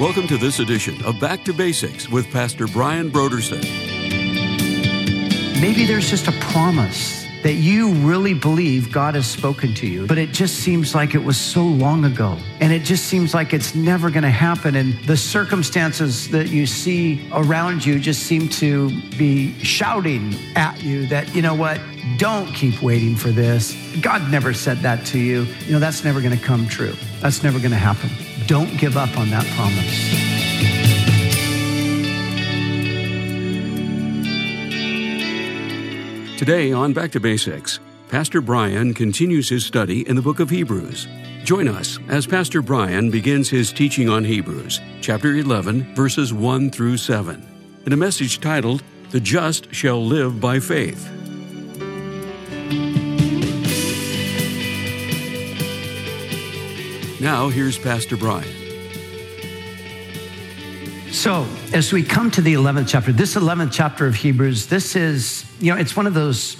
Welcome to this edition of Back to Basics with Pastor Brian Broderson. Maybe there's just a promise that you really believe God has spoken to you, but it just seems like it was so long ago. And it just seems like it's never going to happen. And the circumstances that you see around you just seem to be shouting at you that, you know what, don't keep waiting for this. God never said that to you. You know, that's never going to come true. That's never going to happen. Don't give up on that promise. Today on Back to Basics, Pastor Brian continues his study in the book of Hebrews. Join us as Pastor Brian begins his teaching on Hebrews, chapter 11, verses 1 through 7, in a message titled, The Just Shall Live by Faith. Now, here's Pastor Brian. So, as we come to the 11th chapter, this 11th chapter of Hebrews, this is, you know, it's one of those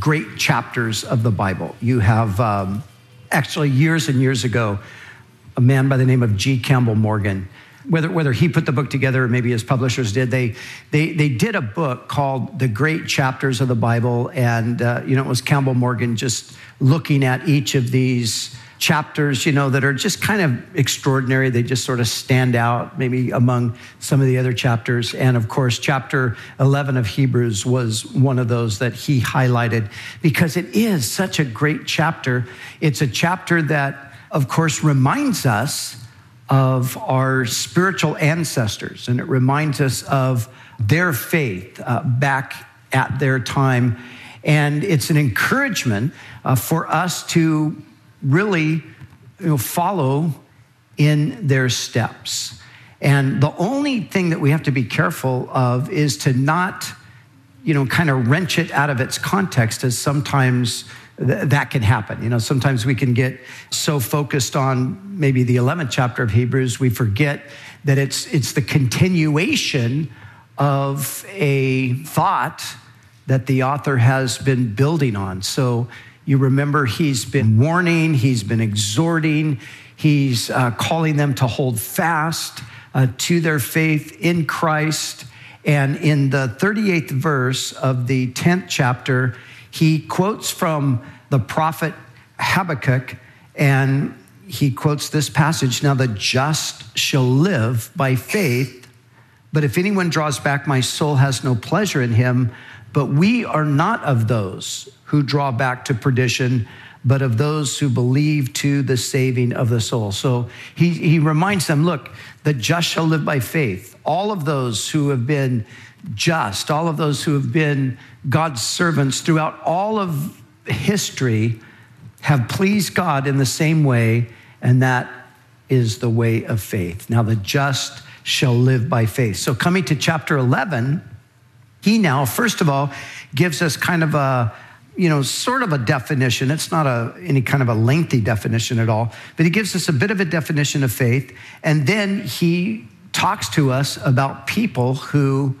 great chapters of the Bible. You have, um, actually, years and years ago, a man by the name of G. Campbell Morgan, whether, whether he put the book together or maybe his publishers did, they, they, they did a book called The Great Chapters of the Bible. And, uh, you know, it was Campbell Morgan just looking at each of these chapters, you know, that are just kind of extraordinary. They just sort of stand out, maybe among some of the other chapters. And of course, chapter 11 of Hebrews was one of those that he highlighted because it is such a great chapter. It's a chapter that, of course, reminds us of our spiritual ancestors, and it reminds us of their faith uh, back at their time. And it's an encouragement uh, for us to really you know, follow in their steps. And the only thing that we have to be careful of is to not, you know, kind of wrench it out of its context, as sometimes th- that can happen. You know, sometimes we can get so focused on maybe the 11th chapter of Hebrews, we forget that it's, it's the continuation of a thought that the author has been building on. So, you remember he's been warning, he's been exhorting, he's uh, calling them to hold fast uh, to their faith in Christ. And in the 38th verse of the 10th chapter, he quotes from the prophet Habakkuk and he quotes this passage Now the just shall live by faith, but if anyone draws back, my soul has no pleasure in him. But we are not of those who draw back to perdition, but of those who believe to the saving of the soul. So he, he reminds them look, the just shall live by faith. All of those who have been just, all of those who have been God's servants throughout all of history have pleased God in the same way, and that is the way of faith. Now, the just shall live by faith. So, coming to chapter 11, he now, first of all, gives us kind of a you know, sort of a definition. It's not a, any kind of a lengthy definition at all, but he gives us a bit of a definition of faith. And then he talks to us about people who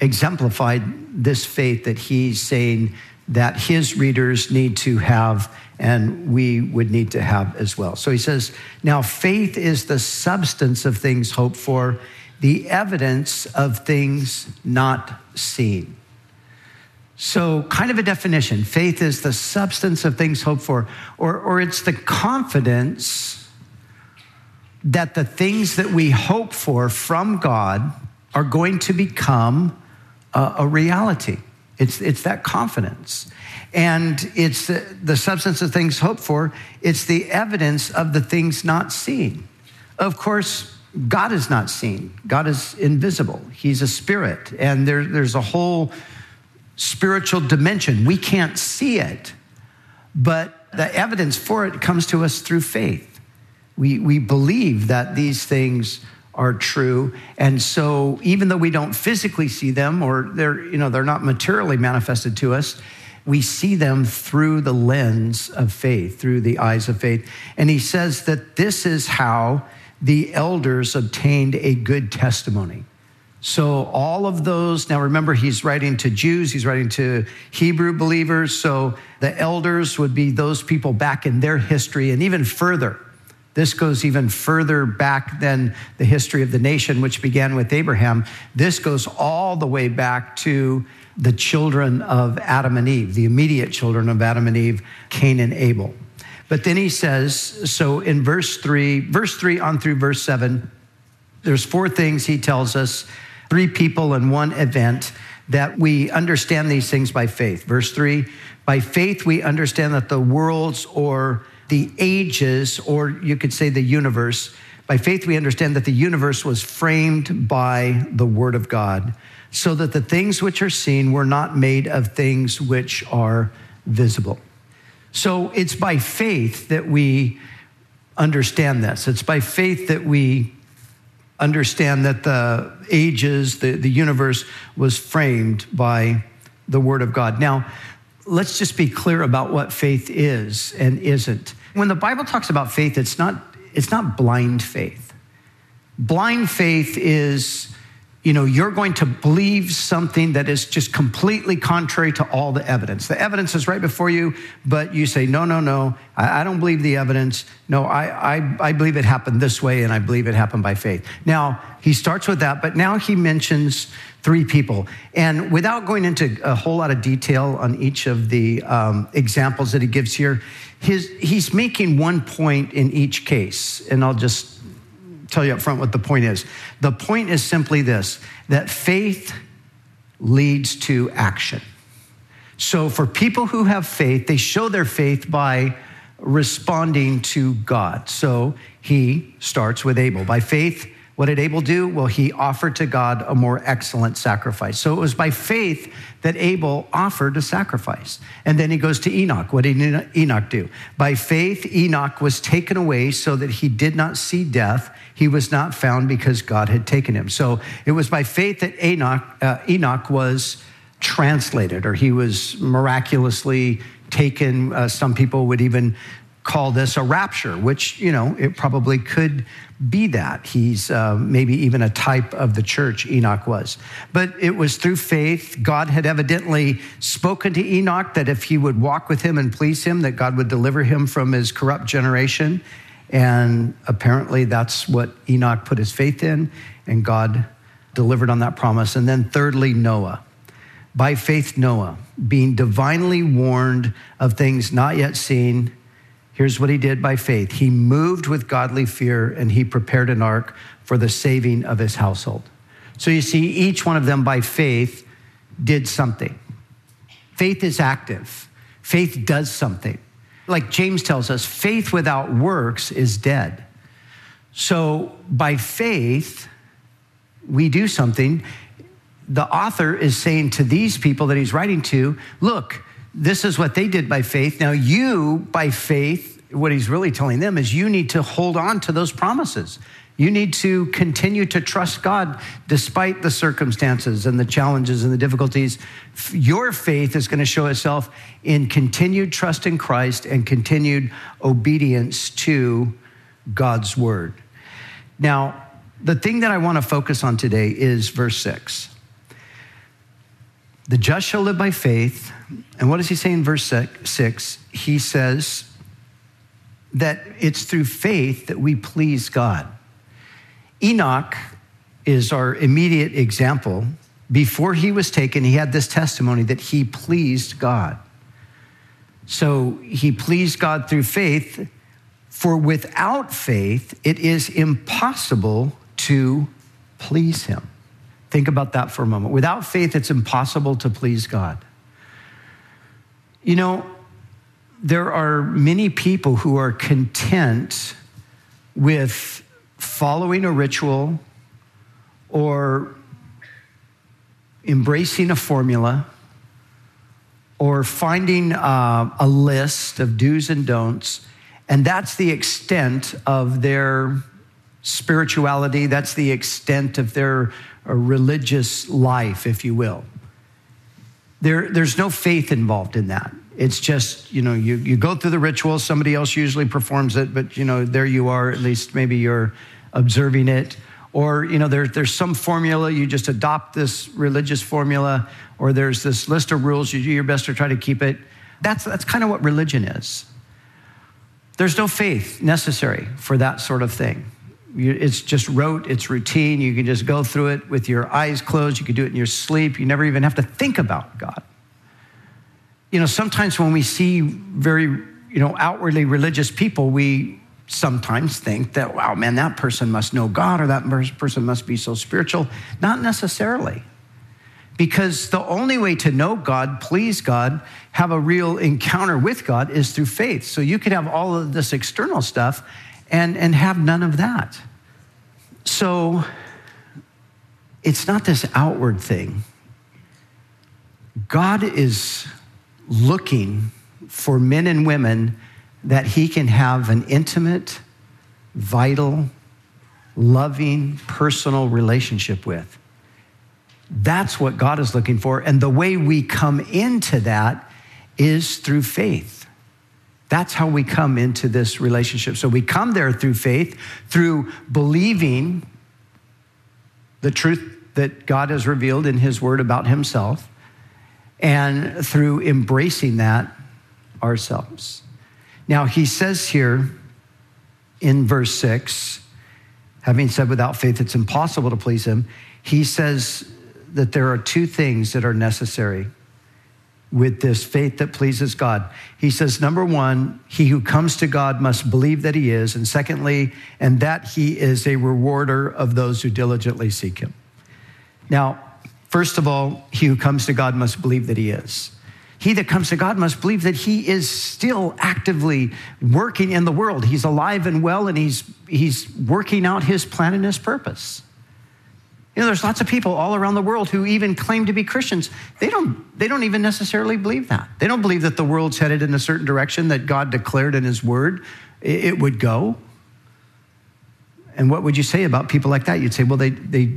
exemplified this faith that he's saying that his readers need to have and we would need to have as well. So he says, Now faith is the substance of things hoped for, the evidence of things not seen. So, kind of a definition faith is the substance of things hoped for, or, or it's the confidence that the things that we hope for from God are going to become a, a reality. It's, it's that confidence. And it's the, the substance of things hoped for, it's the evidence of the things not seen. Of course, God is not seen, God is invisible. He's a spirit, and there, there's a whole spiritual dimension. We can't see it, but the evidence for it comes to us through faith. We, we believe that these things are true. And so even though we don't physically see them or they're, you know, they're not materially manifested to us, we see them through the lens of faith, through the eyes of faith. And he says that this is how the elders obtained a good testimony. So, all of those, now remember, he's writing to Jews, he's writing to Hebrew believers. So, the elders would be those people back in their history and even further This goes even further back than the history of the nation, which began with Abraham. This goes all the way back to the children of Adam and Eve, the immediate children of Adam and Eve, Cain and Abel. But then he says, so in verse three, verse three on through verse seven, there's four things he tells us, three people and one event that we understand these things by faith. Verse three, by faith we understand that the worlds or the ages, or you could say the universe. By faith, we understand that the universe was framed by the Word of God, so that the things which are seen were not made of things which are visible. So it's by faith that we understand this. It's by faith that we understand that the ages, the, the universe was framed by the Word of God. Now, let's just be clear about what faith is and isn't. When the Bible talks about faith, it's not, it's not blind faith. Blind faith is, you know, you're going to believe something that is just completely contrary to all the evidence. The evidence is right before you, but you say, no, no, no, I, I don't believe the evidence. No, I, I, I believe it happened this way, and I believe it happened by faith. Now, he starts with that, but now he mentions three people. And without going into a whole lot of detail on each of the um, examples that he gives here, his, he's making one point in each case, and I'll just tell you up front what the point is. The point is simply this that faith leads to action. So, for people who have faith, they show their faith by responding to God. So, he starts with Abel. By faith, what did Abel do? Well, he offered to God a more excellent sacrifice. So it was by faith that Abel offered a sacrifice. And then he goes to Enoch. What did Enoch do? By faith, Enoch was taken away so that he did not see death. He was not found because God had taken him. So it was by faith that Enoch, uh, Enoch was translated, or he was miraculously taken. Uh, some people would even call this a rapture, which, you know, it probably could be that. He's uh, maybe even a type of the church, Enoch was. But it was through faith. God had evidently spoken to Enoch that if he would walk with him and please him, that God would deliver him from his corrupt generation. And apparently that's what Enoch put his faith in, and God delivered on that promise. And then, thirdly, Noah. By faith, Noah, being divinely warned of things not yet seen Here's what he did by faith he moved with godly fear and he prepared an ark for the saving of his household. So you see, each one of them by faith did something. Faith is active, faith does something. Like James tells us, faith without works is dead. So by faith, we do something. The author is saying to these people that he's writing to, look, this is what they did by faith. Now, you, by faith, what he's really telling them is you need to hold on to those promises. You need to continue to trust God despite the circumstances and the challenges and the difficulties. Your faith is going to show itself in continued trust in Christ and continued obedience to God's word. Now, the thing that I want to focus on today is verse 6. The just shall live by faith. And what does he say in verse six? He says that it's through faith that we please God. Enoch is our immediate example. Before he was taken, he had this testimony that he pleased God. So he pleased God through faith, for without faith, it is impossible to please him. Think about that for a moment. Without faith, it's impossible to please God. You know, there are many people who are content with following a ritual or embracing a formula or finding uh, a list of do's and don'ts, and that's the extent of their spirituality, that's the extent of their religious life, if you will. There, there's no faith involved in that. It's just, you know, you, you go through the ritual, somebody else usually performs it, but, you know, there you are, at least maybe you're observing it. Or, you know, there, there's some formula, you just adopt this religious formula, or there's this list of rules, you do your best to try to keep it. That's, that's kind of what religion is. There's no faith necessary for that sort of thing. It's just rote, it's routine. You can just go through it with your eyes closed. You can do it in your sleep. You never even have to think about God. You know, sometimes when we see very, you know, outwardly religious people, we sometimes think that, wow, man, that person must know God or that person must be so spiritual. Not necessarily. Because the only way to know God, please God, have a real encounter with God is through faith. So you could have all of this external stuff and, and have none of that. So it's not this outward thing. God is looking for men and women that he can have an intimate, vital, loving, personal relationship with. That's what God is looking for. And the way we come into that is through faith. That's how we come into this relationship. So we come there through faith, through believing the truth that God has revealed in His Word about Himself, and through embracing that ourselves. Now, He says here in verse 6, having said without faith it's impossible to please Him, He says that there are two things that are necessary with this faith that pleases God. He says, number one, he who comes to God must believe that he is. And secondly, and that he is a rewarder of those who diligently seek him. Now, first of all, he who comes to God must believe that he is. He that comes to God must believe that he is still actively working in the world. He's alive and well, and he's, he's working out his plan and his purpose. You know, there's lots of people all around the world who even claim to be Christians. They don't, they don't even necessarily believe that. They don't believe that the world's headed in a certain direction that God declared in His Word it would go. And what would you say about people like that? You'd say, well, they, they,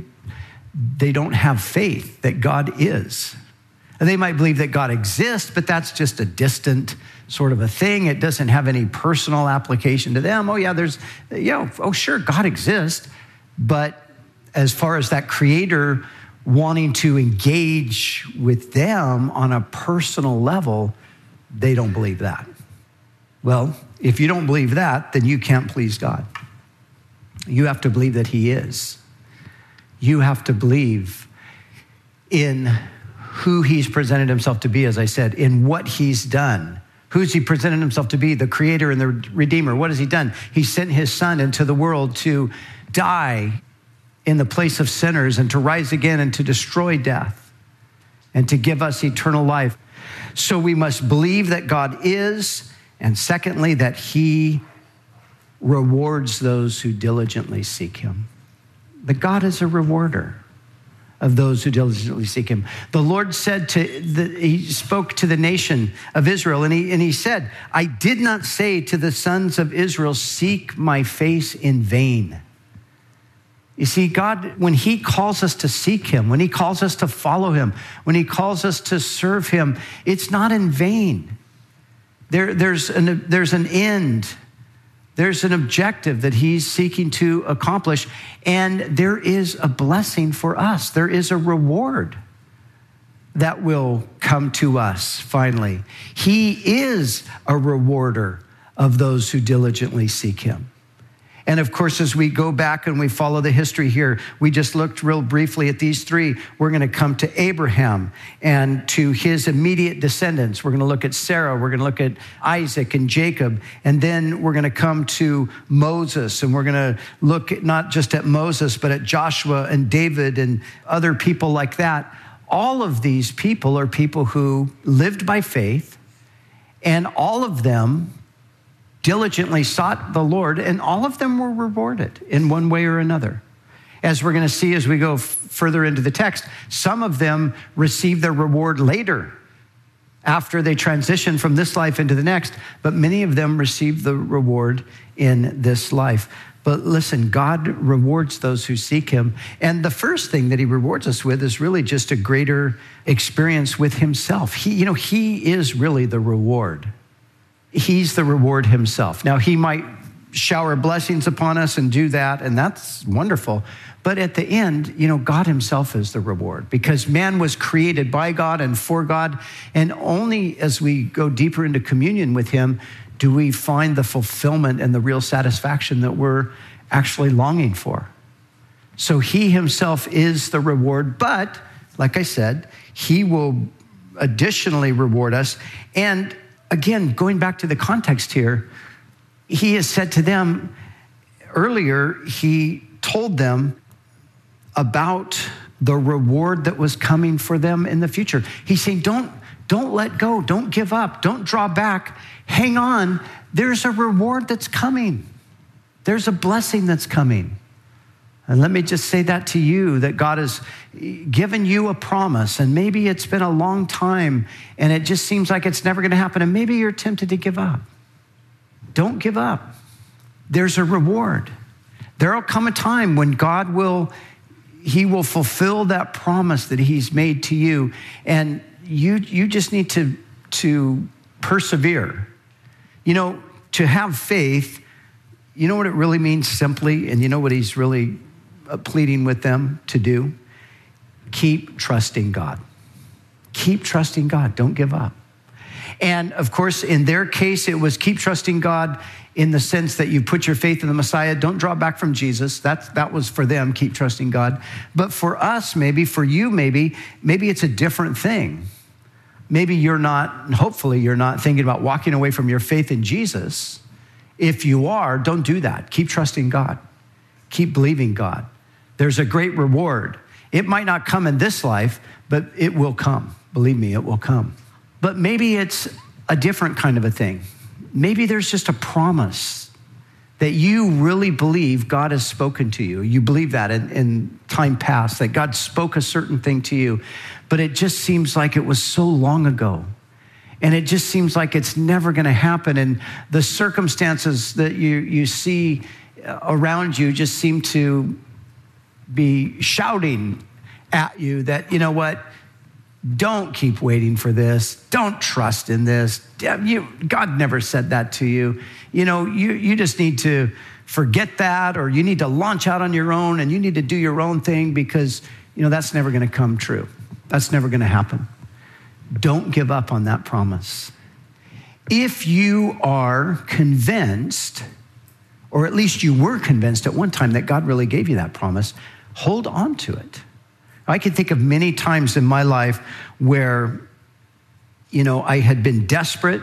they don't have faith that God is. And they might believe that God exists, but that's just a distant sort of a thing. It doesn't have any personal application to them. Oh, yeah, there's, you know, oh, sure, God exists, but as far as that creator wanting to engage with them on a personal level, they don't believe that. Well, if you don't believe that, then you can't please God. You have to believe that He is. You have to believe in who He's presented Himself to be, as I said, in what He's done. Who's He presented Himself to be? The Creator and the Redeemer. What has He done? He sent His Son into the world to die in the place of sinners and to rise again and to destroy death and to give us eternal life. So we must believe that God is, and secondly, that He rewards those who diligently seek Him. That God is a rewarder of those who diligently seek him. The Lord said to, the, he spoke to the nation of Israel and he, and he said, I did not say to the sons of Israel, seek my face in vain. You see, God, when He calls us to seek Him, when He calls us to follow Him, when He calls us to serve Him, it's not in vain. There, there's, an, there's an end, there's an objective that He's seeking to accomplish, and there is a blessing for us, there is a reward that will come to us finally. He is a rewarder of those who diligently seek Him. And of course, as we go back and we follow the history here, we just looked real briefly at these three. We're going to come to Abraham and to his immediate descendants. We're going to look at Sarah. We're going to look at Isaac and Jacob. And then we're going to come to Moses. And we're going to look at not just at Moses, but at Joshua and David and other people like that. All of these people are people who lived by faith, and all of them diligently sought the Lord, and all of them were rewarded in one way or another. As we're going to see as we go f- further into the text, some of them receive their reward later after they transition from this life into the next, but many of them receive the reward in this life. But listen, God rewards those who seek Him. And the first thing that He rewards us with is really just a greater experience with Himself. He, you know, He is really the reward he's the reward himself. Now, he might shower blessings upon us and do that, and that's wonderful. But at the end, you know, God himself is the reward because man was created by God and for God. And only as we go deeper into communion with him do we find the fulfillment and the real satisfaction that we're actually longing for? So he himself is the reward, but like I said, he will additionally reward us. And again, going back to the context here, he has said to them earlier, he told them about the reward that was coming for them in the future. He's saying, don't, don't let go, don't give up, don't draw back, hang on. There's a reward that's coming, there's a blessing that's coming. And let me just say that to you that God has given you a promise, and maybe it's been a long time and it just seems like it's never going to happen, and maybe you're tempted to give up. Don't give up. There's a reward. There will come a time when God will he will fulfill that promise that he's made to you and you you just need to to persevere. You know, to have faith, you know what it really means simply and you know what he's really pleading with them to do? Keep trusting God. Keep trusting God. Don't give up. And of course, in their case, it was keep trusting God in the sense that you put your faith in the Messiah. Don't draw back from Jesus. That's, that was for them, keep trusting God. But for us, maybe, for you, maybe, maybe it's a different thing. Maybe you're not, hopefully, you're not thinking about walking away from your faith in Jesus. If you are, don't do that. Keep trusting God. Keep believing God. There's a great reward. It might not come in this life, but it will come. Believe me, it will come. But maybe it's a different kind of a thing. Maybe there's just a promise that you really believe God has spoken to you. You believe that in, in, time past, that God spoke a certain thing to you, but it just seems like it was so long ago. And it just seems like it's never going to happen. And the circumstances that you, you see around you just seem to be shouting at you that, you know what, don't keep waiting for this. Don't trust in this. You, God never said that to you. You know, you, you just need to forget that, or you need to launch out on your own and you need to do your own thing because, you know, that's never going to come true. That's never going to happen. Don't give up on that promise. If you are convinced, or at least you were convinced at one time that God really gave you that promise, hold on to it. I can think of many times in my life where, you know, I had been desperate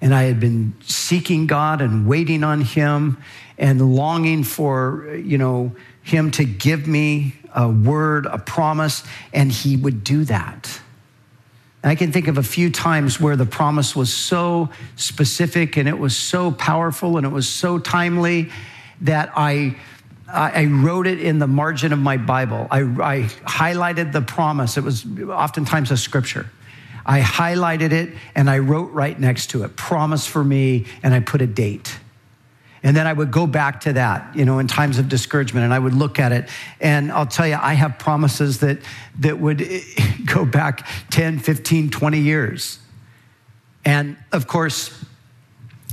and I had been seeking God and waiting on Him and longing for, you know, Him to give me a word, a promise, and He would do that. I can think of a few times where the promise was so specific and it was so powerful and it was so timely that I I wrote it in the margin of my Bible. I, I, highlighted the promise. It was oftentimes a scripture. I highlighted it and I wrote right next to it, promise for me, and I put a date. And then I would go back to that, you know, in times of discouragement, and I would look at it. And I'll tell you, I have promises that, that would go back 10, 15, 20 years. And of course,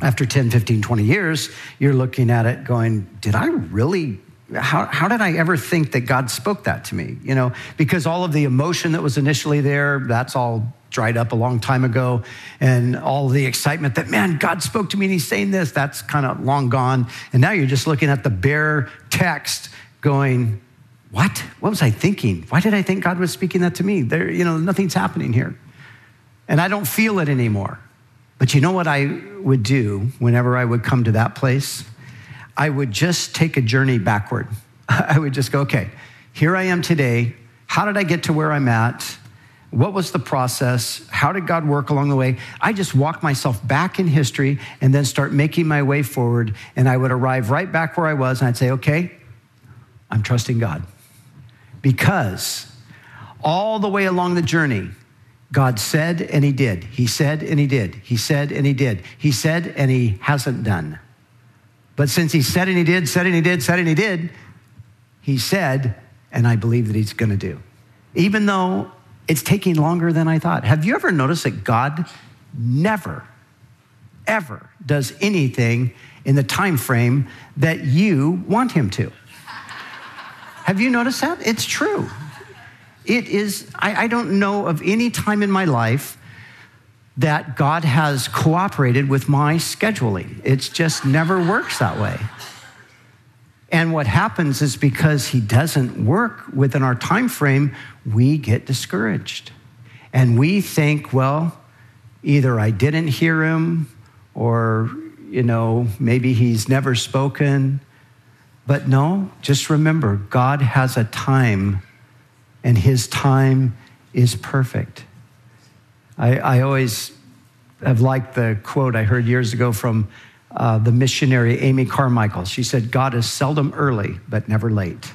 after 10, 15, 20 years, you're looking at it going, did I really how, how did I ever think that God spoke that to me? You know, because all of the emotion that was initially there, that's all dried up a long time ago. And all the excitement that, man, God spoke to me and he's saying this, that's kind of long gone. And now you're just looking at the bare text going, what? What was I thinking? Why did I think God was speaking that to me? There, you know, nothing's happening here. And I don't feel it anymore. But you know what I would do whenever I would come to that place? I would just take a journey backward. I would just go, okay, here I am today. How did I get to where I'm at? What was the process? How did God work along the way? I just walk myself back in history and then start making my way forward. And I would arrive right back where I was and I'd say, okay, I'm trusting God. Because all the way along the journey, God said and He did. He said and He did. He said and He did. He said and He hasn't done. But since he said and he did, said and he did, said and he did, he said, and I believe that he's going to do. Even though it's taking longer than I thought. Have you ever noticed that God never, ever does anything in the time frame that you want him to? Have you noticed that? It's true. It is, I, I don't know of any time in my life that God has cooperated with my scheduling. It just never works that way. And what happens is because he doesn't work within our time frame, we get discouraged. And we think, well, either I didn't hear him or, you know, maybe he's never spoken. But no, just remember, God has a time, and his time is perfect. I, I always have liked the quote I heard years ago from uh, the missionary Amy Carmichael. She said, God is seldom early, but never late.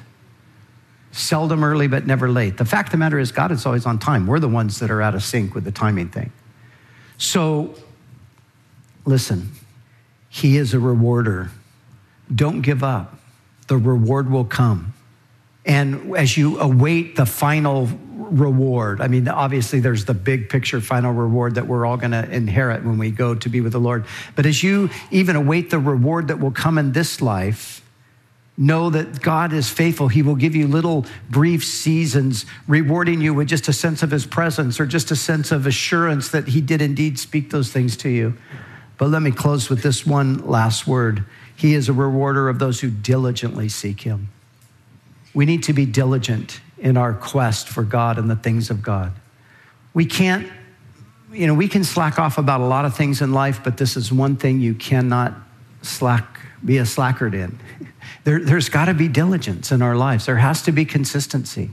Seldom early, but never late. The fact of the matter is, God is always on time. We're the ones that are out of sync with the timing thing. So, listen, He is a rewarder. Don't give up, the reward will come. And as you await the final reward. I mean, obviously, there's the big picture final reward that we're all going to inherit when we go to be with the Lord. But as you even await the reward that will come in this life, know that God is faithful. He will give you little brief seasons, rewarding you with just a sense of His presence or just a sense of assurance that He did indeed speak those things to you. But let me close with this one last word He is a rewarder of those who diligently seek Him. We need to be diligent in our quest for God and the things of God. We can't, you know, we can slack off about a lot of things in life, but this is one thing you cannot slack, be a slackard in. There, there's got to be diligence in our lives, there has to be consistency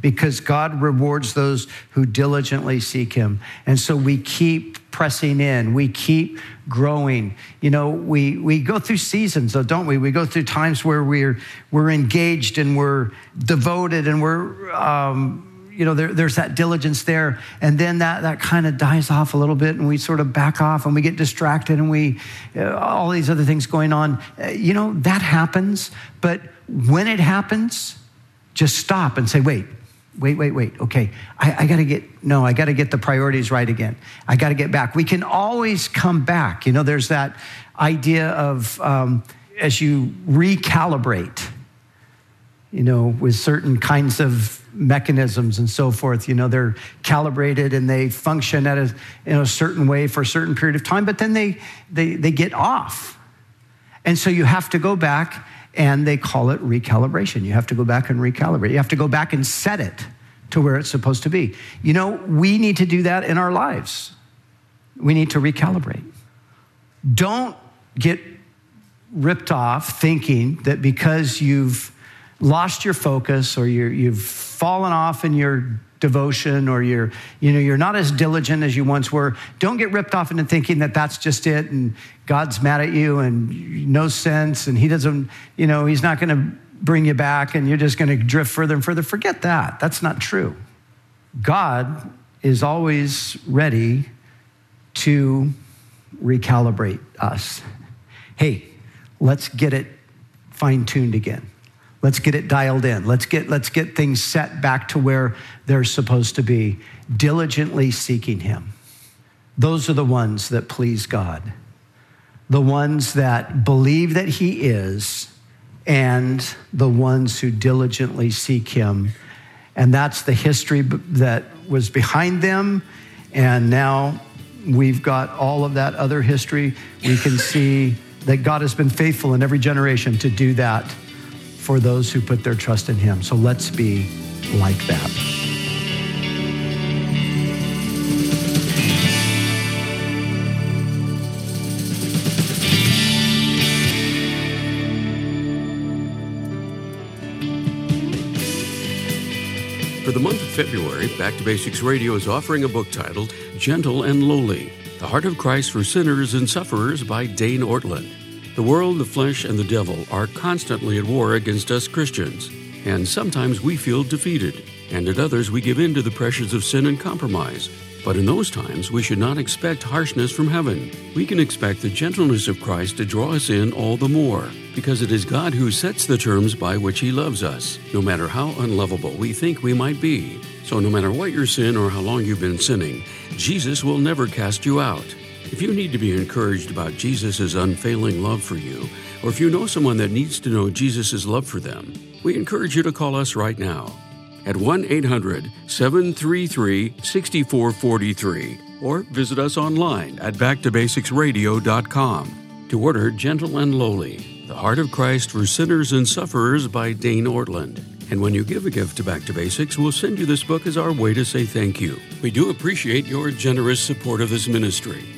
because God rewards those who diligently seek Him. And so we keep pressing in, we keep growing. You know, we, we go through seasons, though, don't we? We go through times where we're, we're engaged and we're devoted and we're, um, you know, there, there's that diligence there. And then that, that kind of dies off a little bit and we sort of back off and we get distracted and we, uh, all these other things going on. Uh, you know, that happens. But when it happens, just stop and say, wait, wait, wait, wait. Okay, I, I got to get, no, I got to get the priorities right again. I got to get back. We can always come back. You know, there's that idea of um, as you recalibrate, you know, with certain kinds of mechanisms and so forth, you know, they're calibrated and they function at a, in a certain way for a certain period of time, but then they, they, they get off. And so you have to go back and they call it recalibration. You have to go back and recalibrate. You have to go back and set it to where it's supposed to be. You know, we need to do that in our lives. We need to recalibrate. Don't get ripped off thinking that because you've lost your focus or you have fallen off in your devotion or you're you know you're not as diligent as you once were don't get ripped off into thinking that that's just it and god's mad at you and no sense and he doesn't you know he's not going to bring you back and you're just going to drift further and further. Forget that. That's not true. God is always ready to recalibrate us. Hey let's get it fine-tuned again Let's get it dialed in. Let's get, let's get things set back to where they're supposed to be. Diligently seeking Him. Those are the ones that please God, the ones that believe that He is, and the ones who diligently seek Him. And that's the history that was behind them. And now we've got all of that other history. We can see that God has been faithful in every generation to do that for those who put their trust in Him. So let's be like that. For the month of February, Back to Basics Radio is offering a book titled Gentle and Lowly The Heart of Christ for Sinners and Sufferers by Dane Ortlund. The world, the flesh, and the devil are constantly at war against us Christians, and sometimes we feel defeated, and at others we give in to the pressures of sin and compromise. But in those times, we should not expect harshness from heaven. We can expect the gentleness of Christ to draw us in all the more, because it is God who sets the terms by which He loves us, no matter how unlovable we think we might be. So, no matter what your sin or how long you've been sinning, Jesus will never cast you out. If you need to be encouraged about Jesus' unfailing love for you, or if you know someone that needs to know Jesus' love for them, we encourage you to call us right now at 1 800 733 6443 or visit us online at backtobasicsradio.com to order Gentle and Lowly, The Heart of Christ for Sinners and Sufferers by Dane Ortlund. And when you give a gift to Back to Basics, we'll send you this book as our way to say thank you. We do appreciate your generous support of this ministry.